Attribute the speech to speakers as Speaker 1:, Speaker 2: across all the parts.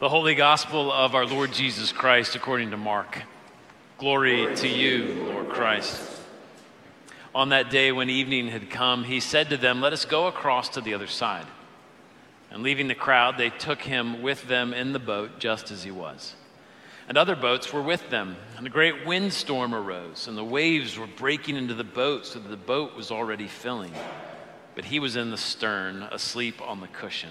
Speaker 1: The Holy Gospel of our Lord Jesus Christ according to Mark. Glory to you, Lord Christ. On that day when evening had come, he said to them, Let us go across to the other side. And leaving the crowd, they took him with them in the boat just as he was. And other boats were with them. And a great windstorm arose, and the waves were breaking into the boat so that the boat was already filling. But he was in the stern, asleep on the cushion.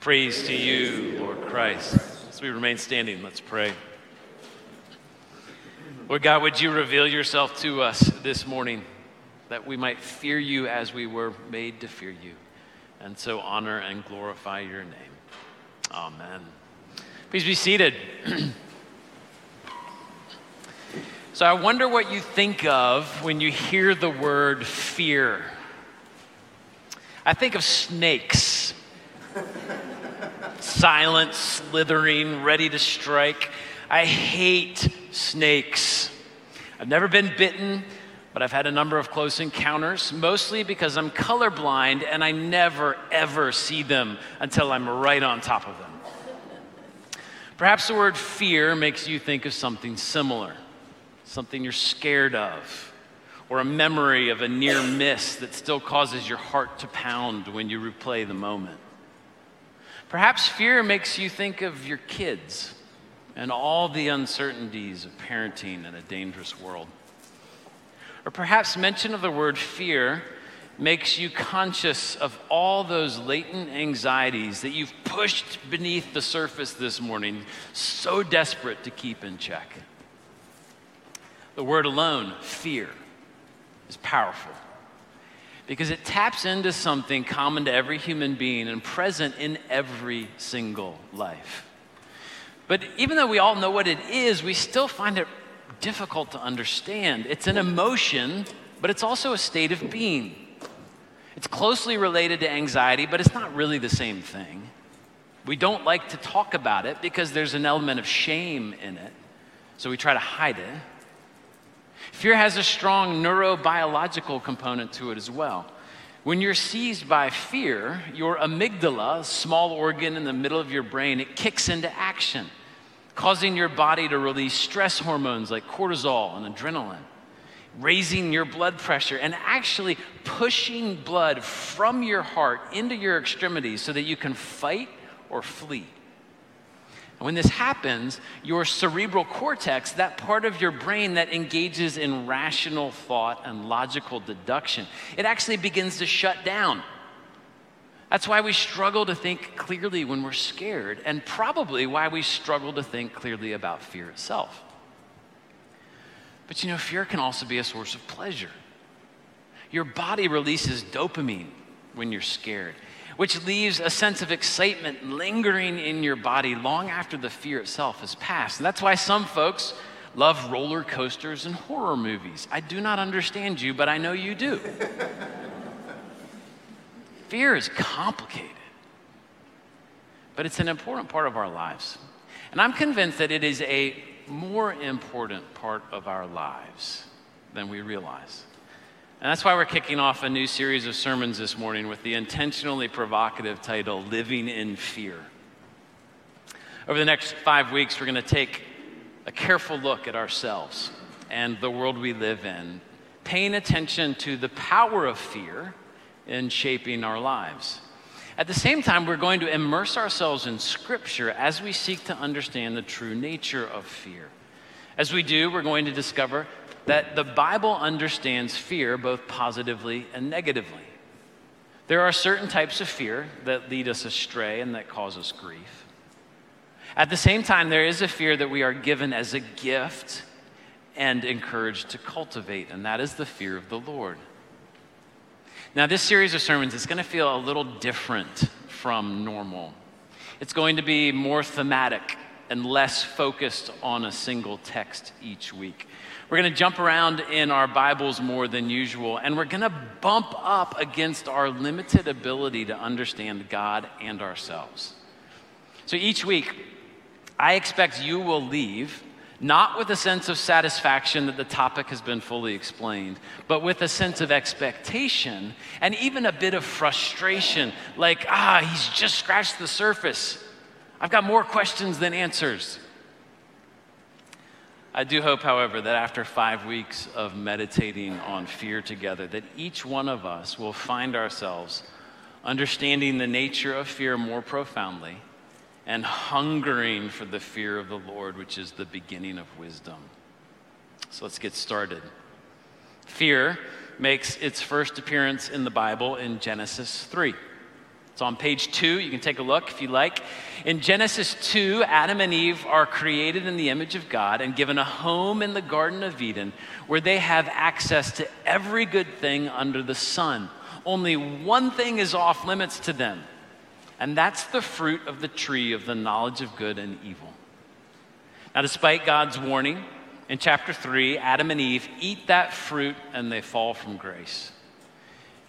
Speaker 1: Praise to you, Lord Christ. As we remain standing, let's pray. Lord God, would you reveal yourself to us this morning that we might fear you as we were made to fear you, and so honor and glorify your name. Amen. Please be seated. so, I wonder what you think of when you hear the word fear. I think of snakes silent, slithering, ready to strike. I hate snakes. I've never been bitten, but I've had a number of close encounters, mostly because I'm colorblind and I never, ever see them until I'm right on top of them. Perhaps the word fear makes you think of something similar, something you're scared of, or a memory of a near miss that still causes your heart to pound when you replay the moment. Perhaps fear makes you think of your kids and all the uncertainties of parenting in a dangerous world. Or perhaps mention of the word fear makes you conscious of all those latent anxieties that you've pushed beneath the surface this morning, so desperate to keep in check. The word alone, fear, is powerful because it taps into something common to every human being and present in every single life. But even though we all know what it is, we still find it difficult to understand. It's an emotion, but it's also a state of being. It's closely related to anxiety, but it's not really the same thing. We don't like to talk about it because there's an element of shame in it, so we try to hide it. Fear has a strong neurobiological component to it as well. When you're seized by fear, your amygdala, a small organ in the middle of your brain, it kicks into action, causing your body to release stress hormones like cortisol and adrenaline, raising your blood pressure, and actually pushing blood from your heart into your extremities so that you can fight or flee. And when this happens, your cerebral cortex, that part of your brain that engages in rational thought and logical deduction, it actually begins to shut down. That's why we struggle to think clearly when we're scared, and probably why we struggle to think clearly about fear itself. But you know, fear can also be a source of pleasure. Your body releases dopamine when you're scared which leaves a sense of excitement lingering in your body long after the fear itself has passed. And that's why some folks love roller coasters and horror movies. I do not understand you, but I know you do. fear is complicated, but it's an important part of our lives. And I'm convinced that it is a more important part of our lives than we realize. And that's why we're kicking off a new series of sermons this morning with the intentionally provocative title, Living in Fear. Over the next five weeks, we're going to take a careful look at ourselves and the world we live in, paying attention to the power of fear in shaping our lives. At the same time, we're going to immerse ourselves in Scripture as we seek to understand the true nature of fear. As we do, we're going to discover that the Bible understands fear both positively and negatively. There are certain types of fear that lead us astray and that cause us grief. At the same time, there is a fear that we are given as a gift and encouraged to cultivate, and that is the fear of the Lord. Now, this series of sermons is going to feel a little different from normal It's going to be more thematic and less focused on a single text each week. We're going to jump around in our Bibles more than usual, and we're going to bump up against our limited ability to understand God and ourselves. So each week, I expect you will leave not with a sense of satisfaction that the topic has been fully explained, but with a sense of expectation and even a bit of frustration like, ah, he's just scratched the surface. I've got more questions than answers. I do hope, however, that after five weeks of meditating on fear together, that each one of us will find ourselves understanding the nature of fear more profoundly and hungering for the fear of the Lord, which is the beginning of wisdom. So let's get started. Fear makes its first appearance in the Bible in Genesis 3. It's on page two. You can take a look if you like. In Genesis 2, Adam and Eve are created in the image of God and given a home in the Garden of Eden where they have access to every good thing under the sun. Only one thing is off limits to them and that's the fruit of the tree of the knowledge of good and evil. Now, despite God's warning, in chapter 3, Adam and Eve eat that fruit and they fall from grace.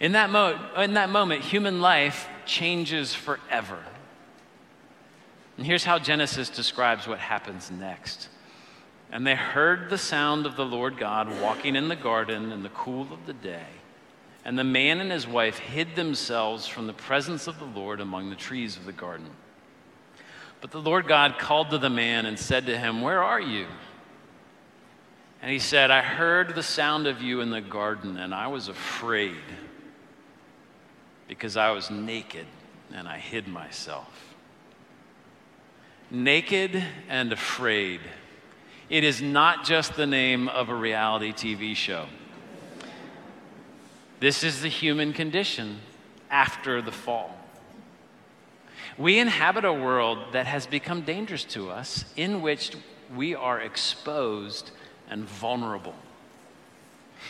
Speaker 1: In that, mo- in that moment, human life changes forever. And here's how Genesis describes what happens next. And they heard the sound of the Lord God walking in the garden in the cool of the day. And the man and his wife hid themselves from the presence of the Lord among the trees of the garden. But the Lord God called to the man and said to him, Where are you? And he said, I heard the sound of you in the garden, and I was afraid because I was naked and I hid myself. Naked and afraid. It is not just the name of a reality TV show. This is the human condition after the fall. We inhabit a world that has become dangerous to us, in which we are exposed and vulnerable.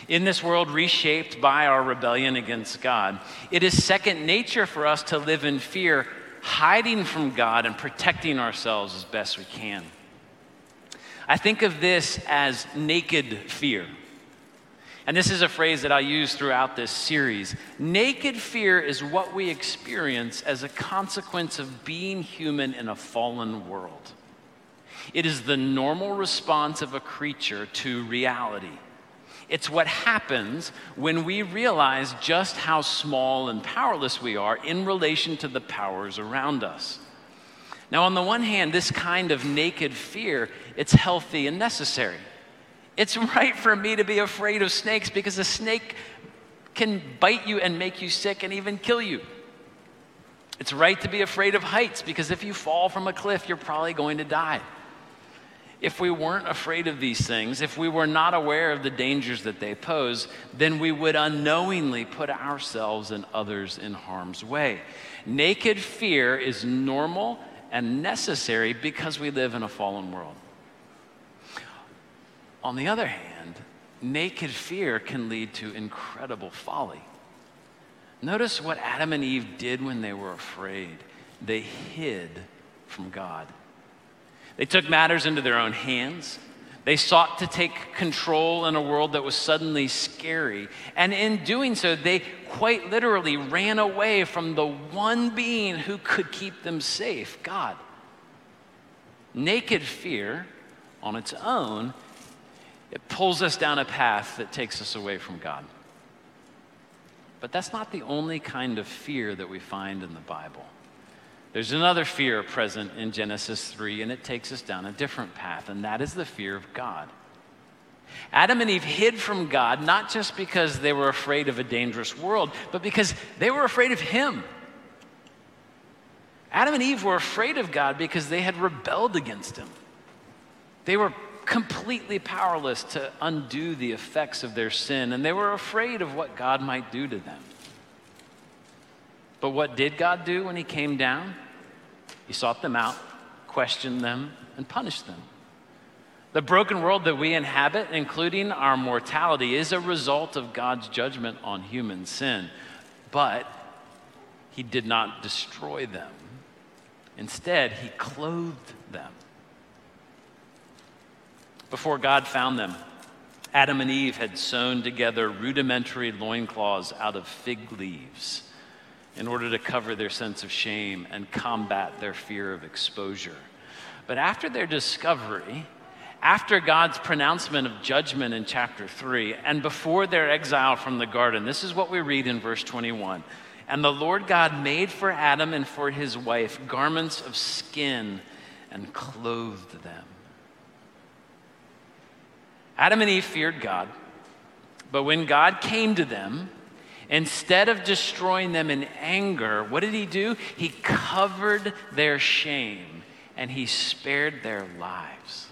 Speaker 1: In this world reshaped by our rebellion against God, it is second nature for us to live in fear, hiding from God and protecting ourselves as best we can. I think of this as naked fear. And this is a phrase that I use throughout this series. Naked fear is what we experience as a consequence of being human in a fallen world. It is the normal response of a creature to reality. It's what happens when we realize just how small and powerless we are in relation to the powers around us. Now, on the one hand, this kind of naked fear, it's healthy and necessary. It's right for me to be afraid of snakes because a snake can bite you and make you sick and even kill you. It's right to be afraid of heights because if you fall from a cliff, you're probably going to die. If we weren't afraid of these things, if we were not aware of the dangers that they pose, then we would unknowingly put ourselves and others in harm's way. Naked fear is normal and necessary because we live in a fallen world. On the other hand, naked fear can lead to incredible folly. Notice what Adam and Eve did when they were afraid. They hid from God. They took matters into their own hands. They sought to take control in a world that was suddenly scary. And in doing so, they quite literally ran away from the one being who could keep them safe God. Naked fear on its own it pulls us down a path that takes us away from God. But that's not the only kind of fear that we find in the Bible. There's another fear present in Genesis 3, and it takes us down a different path, and that is the fear of God. Adam and Eve hid from God not just because they were afraid of a dangerous world, but because they were afraid of Him. Adam and Eve were afraid of God because they had rebelled against Him. They were completely powerless to undo the effects of their sin, and they were afraid of what God might do to them. But what did God do when He came down? He sought them out, questioned them, and punished them. The broken world that we inhabit, including our mortality, is a result of God's judgment on human sin. But He did not destroy them. Instead, he clothed them. Before God found them, Adam and Eve had sewn together rudimentary loincloths out of fig leaves in order to cover their sense of shame and combat their fear of exposure. But after their discovery, after God's pronouncement of judgment in chapter 3, and before their exile from the garden, this is what we read in verse 21. And the Lord God made for Adam and for his wife garments of skin and clothed them. Adam and Eve feared God, but when God came to them, instead of destroying them in anger, what did he do? He covered their shame and he spared their lives.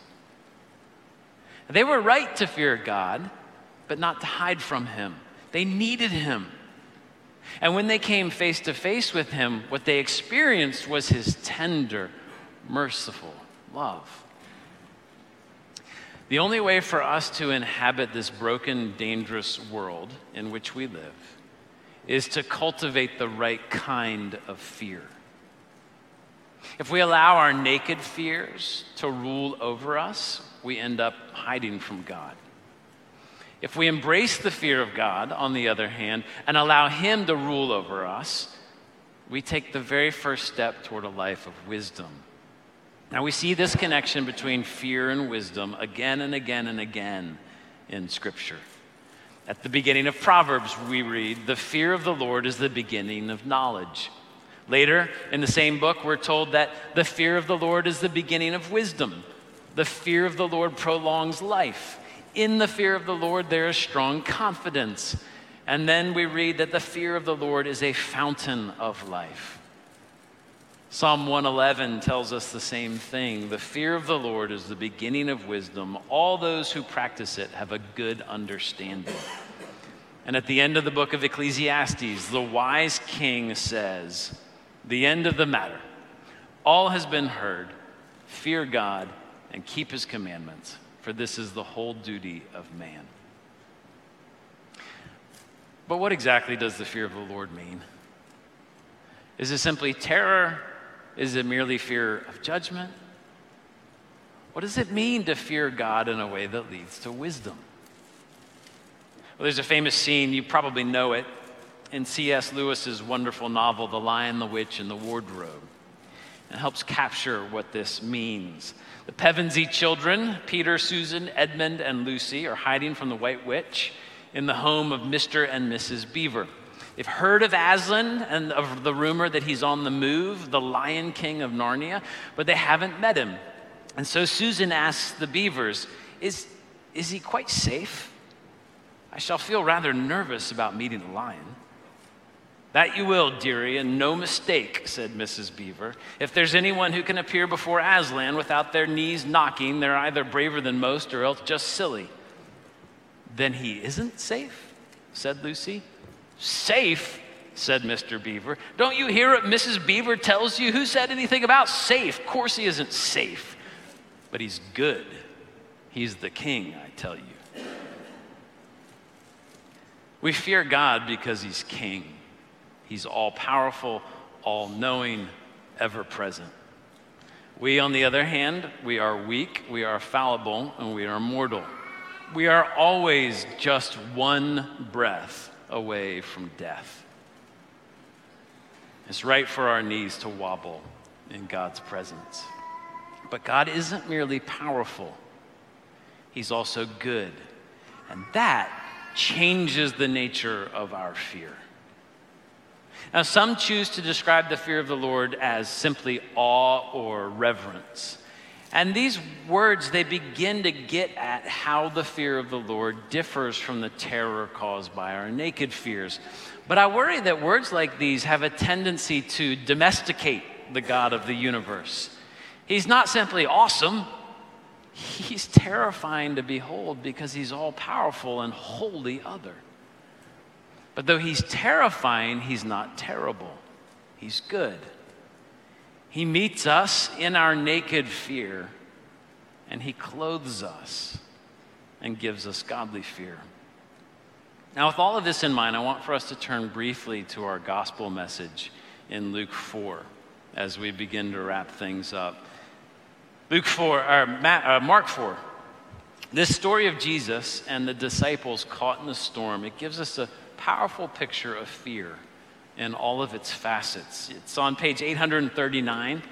Speaker 1: They were right to fear God, but not to hide from him. They needed him. And when they came face to face with him, what they experienced was his tender, merciful love. The only way for us to inhabit this broken, dangerous world in which we live is to cultivate the right kind of fear. If we allow our naked fears to rule over us, we end up hiding from God. If we embrace the fear of God, on the other hand, and allow Him to rule over us, we take the very first step toward a life of wisdom. Now, we see this connection between fear and wisdom again and again and again in Scripture. At the beginning of Proverbs, we read, The fear of the Lord is the beginning of knowledge. Later in the same book, we're told that the fear of the Lord is the beginning of wisdom. The fear of the Lord prolongs life. In the fear of the Lord, there is strong confidence. And then we read that the fear of the Lord is a fountain of life. Psalm 111 tells us the same thing. The fear of the Lord is the beginning of wisdom. All those who practice it have a good understanding. And at the end of the book of Ecclesiastes, the wise king says, The end of the matter. All has been heard. Fear God and keep his commandments, for this is the whole duty of man. But what exactly does the fear of the Lord mean? Is it simply terror is it merely fear of judgment? What does it mean to fear God in a way that leads to wisdom? Well, there's a famous scene, you probably know it, in C.S. Lewis's wonderful novel, The Lion, the Witch, and the Wardrobe. It helps capture what this means. The Pevensey children, Peter, Susan, Edmund, and Lucy, are hiding from the White Witch in the home of Mr. and Mrs. Beaver. They've heard of Aslan and of the rumor that he's on the move, the Lion King of Narnia, but they haven't met him. And so Susan asks the beavers, Is, is he quite safe? I shall feel rather nervous about meeting the lion. That you will, dearie, and no mistake, said Mrs. Beaver. If there's anyone who can appear before Aslan without their knees knocking, they're either braver than most or else just silly. Then he isn't safe, said Lucy. Safe, said Mr. Beaver. Don't you hear what Mrs. Beaver tells you? Who said anything about safe? Of course, he isn't safe, but he's good. He's the king, I tell you. We fear God because he's king. He's all powerful, all knowing, ever present. We, on the other hand, we are weak, we are fallible, and we are mortal. We are always just one breath away from death. It's right for our knees to wobble in God's presence. But God isn't merely powerful, He's also good. And that changes the nature of our fear. Now, some choose to describe the fear of the Lord as simply awe or reverence. And these words, they begin to get at how the fear of the Lord differs from the terror caused by our naked fears. But I worry that words like these have a tendency to domesticate the God of the universe. He's not simply awesome, he's terrifying to behold because he's all powerful and wholly other. But though he's terrifying, he's not terrible, he's good. He meets us in our naked fear, and He clothes us and gives us godly fear. Now, with all of this in mind, I want for us to turn briefly to our gospel message in Luke 4 as we begin to wrap things up. Luke 4, or uh, Mark 4. This story of Jesus and the disciples caught in the storm, it gives us a powerful picture of fear in all of its facets. It's on page 839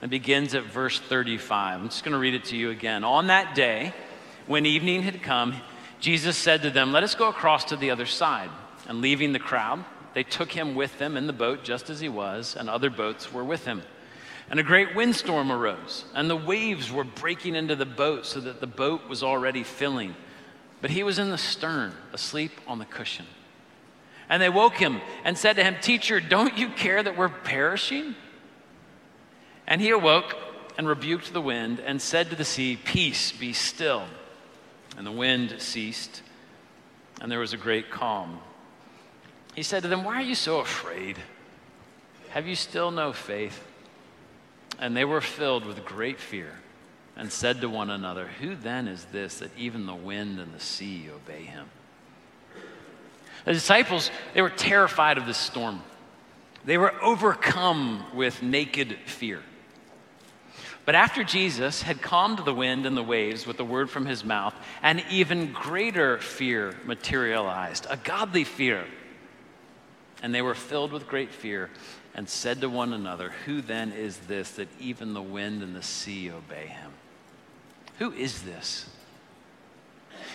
Speaker 1: and begins at verse 35. I'm just going to read it to you again. On that day, when evening had come, Jesus said to them, Let us go across to the other side. And leaving the crowd, they took him with them in the boat just as he was, and other boats were with him. And a great windstorm arose, and the waves were breaking into the boat so that the boat was already filling. But he was in the stern, asleep on the cushion. And they woke him and said to him, Teacher, don't you care that we're perishing? And he awoke and rebuked the wind and said to the sea, Peace, be still. And the wind ceased, and there was a great calm. He said to them, Why are you so afraid? Have you still no faith? And they were filled with great fear and said to one another, Who then is this that even the wind and the sea obey him? The disciples, they were terrified of this storm. They were overcome with naked fear. But after Jesus had calmed the wind and the waves with the word from his mouth, an even greater fear materialized, a godly fear. And they were filled with great fear and said to one another, Who then is this that even the wind and the sea obey him? Who is this?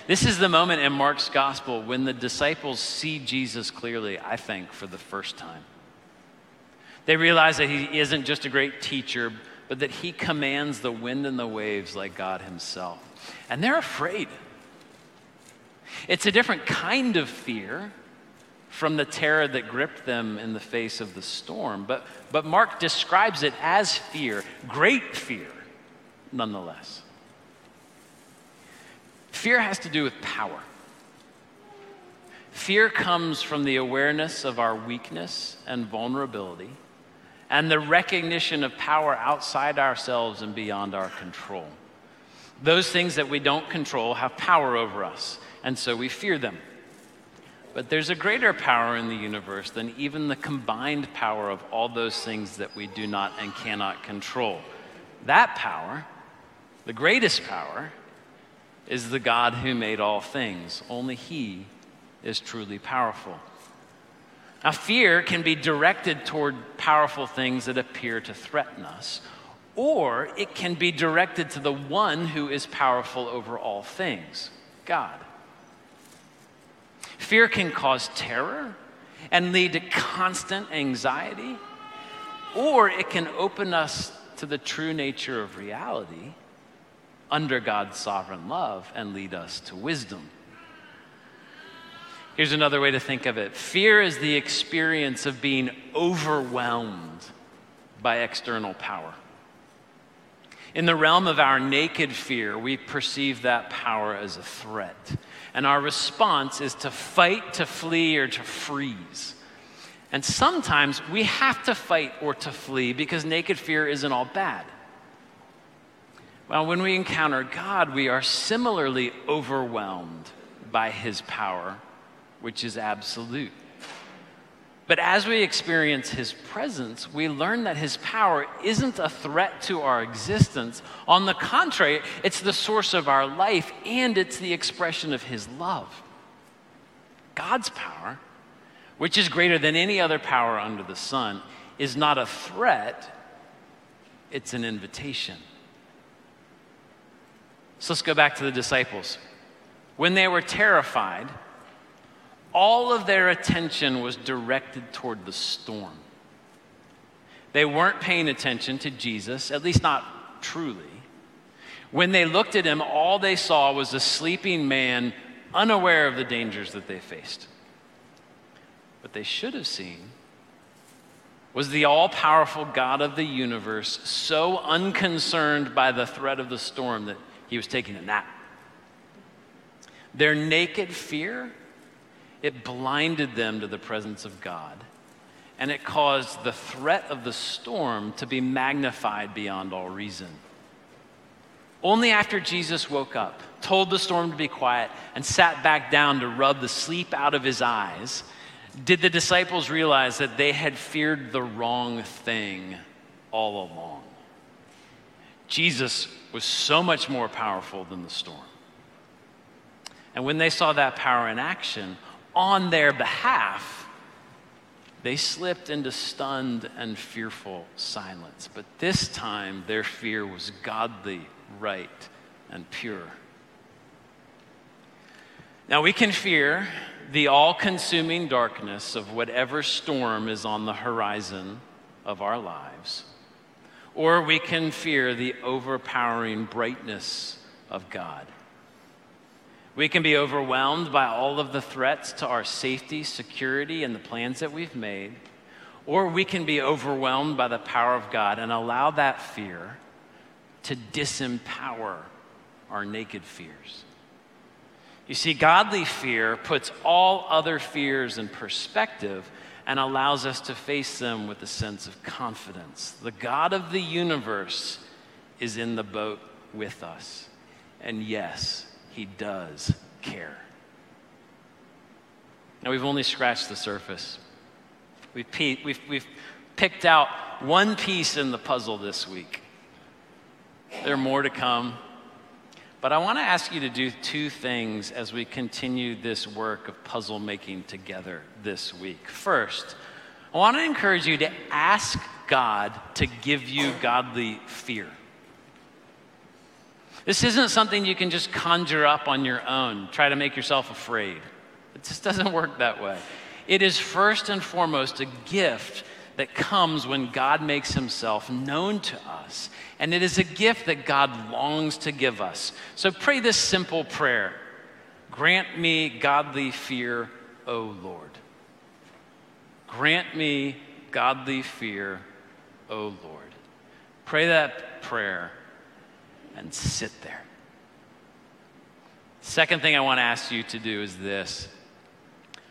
Speaker 1: This is the moment in Mark's gospel when the disciples see Jesus clearly, I think, for the first time. They realize that he isn't just a great teacher, but that he commands the wind and the waves like God himself. And they're afraid. It's a different kind of fear from the terror that gripped them in the face of the storm. But, but Mark describes it as fear, great fear, nonetheless. Fear has to do with power. Fear comes from the awareness of our weakness and vulnerability and the recognition of power outside ourselves and beyond our control. Those things that we don't control have power over us, and so we fear them. But there's a greater power in the universe than even the combined power of all those things that we do not and cannot control. That power, the greatest power, is the God who made all things. Only He is truly powerful. Now, fear can be directed toward powerful things that appear to threaten us, or it can be directed to the one who is powerful over all things God. Fear can cause terror and lead to constant anxiety, or it can open us to the true nature of reality under God's sovereign love and lead us to wisdom. Here's another way to think of it fear is the experience of being overwhelmed by external power. In the realm of our naked fear, we perceive that power as a threat. And our response is to fight, to flee, or to freeze. And sometimes we have to fight or to flee because naked fear isn't all bad. Well, when we encounter God, we are similarly overwhelmed by his power, which is absolute. But as we experience His presence, we learn that His power isn't a threat to our existence. On the contrary, it's the source of our life and it's the expression of His love. God's power, which is greater than any other power under the sun, is not a threat, it's an invitation. So let's go back to the disciples. When they were terrified, all of their attention was directed toward the storm. They weren't paying attention to Jesus, at least not truly. When they looked at him, all they saw was a sleeping man, unaware of the dangers that they faced. What they should have seen was the all powerful God of the universe so unconcerned by the threat of the storm that he was taking a nap. Their naked fear it blinded them to the presence of God. And it caused the threat of the storm to be magnified beyond all reason. Only after Jesus woke up, told the storm to be quiet, and sat back down to rub the sleep out of his eyes, did the disciples realize that they had feared the wrong thing all along. Jesus was so much more powerful than the storm. And when they saw that power in action on their behalf, they slipped into stunned and fearful silence. But this time, their fear was godly, right, and pure. Now, we can fear the all consuming darkness of whatever storm is on the horizon of our lives, or we can fear the overpowering brightness of God. We can be overwhelmed by all of the threats to our safety, security, and the plans that we've made, or we can be overwhelmed by the power of God and allow that fear to disempower our naked fears. You see, godly fear puts all other fears in perspective and allows us to face them with a sense of confidence. The God of the universe is in the boat with us. And yes, he does care. Now, we've only scratched the surface. We've, we've, we've picked out one piece in the puzzle this week. There are more to come. But I want to ask you to do two things as we continue this work of puzzle making together this week. First, I want to encourage you to ask God to give you godly fear. This isn't something you can just conjure up on your own, try to make yourself afraid. It just doesn't work that way. It is first and foremost a gift that comes when God makes himself known to us. And it is a gift that God longs to give us. So pray this simple prayer Grant me godly fear, O Lord. Grant me godly fear, O Lord. Pray that prayer and sit there. Second thing I want to ask you to do is this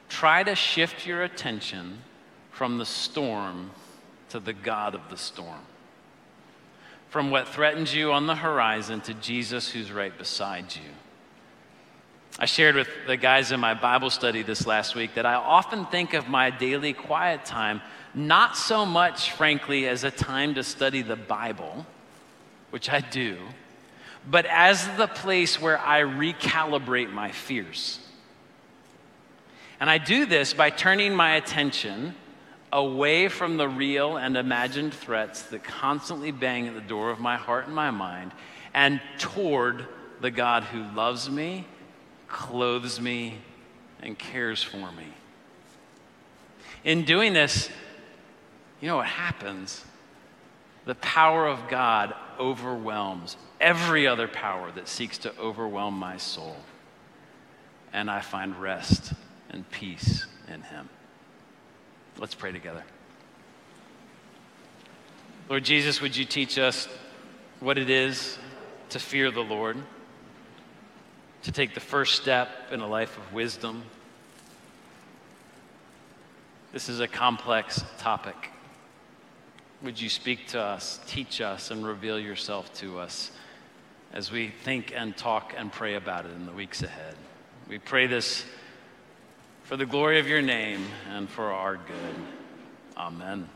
Speaker 1: try to shift your attention from the storm to the God of the storm. From what threatens you on the horizon to Jesus who's right beside you. I shared with the guys in my Bible study this last week that I often think of my daily quiet time not so much, frankly, as a time to study the Bible, which I do, but as the place where I recalibrate my fears. And I do this by turning my attention away from the real and imagined threats that constantly bang at the door of my heart and my mind, and toward the God who loves me, clothes me, and cares for me. In doing this, you know what happens? The power of God overwhelms every other power that seeks to overwhelm my soul. And I find rest and peace in Him. Let's pray together. Lord Jesus, would you teach us what it is to fear the Lord, to take the first step in a life of wisdom? This is a complex topic. Would you speak to us, teach us, and reveal yourself to us as we think and talk and pray about it in the weeks ahead? We pray this for the glory of your name and for our good. Amen.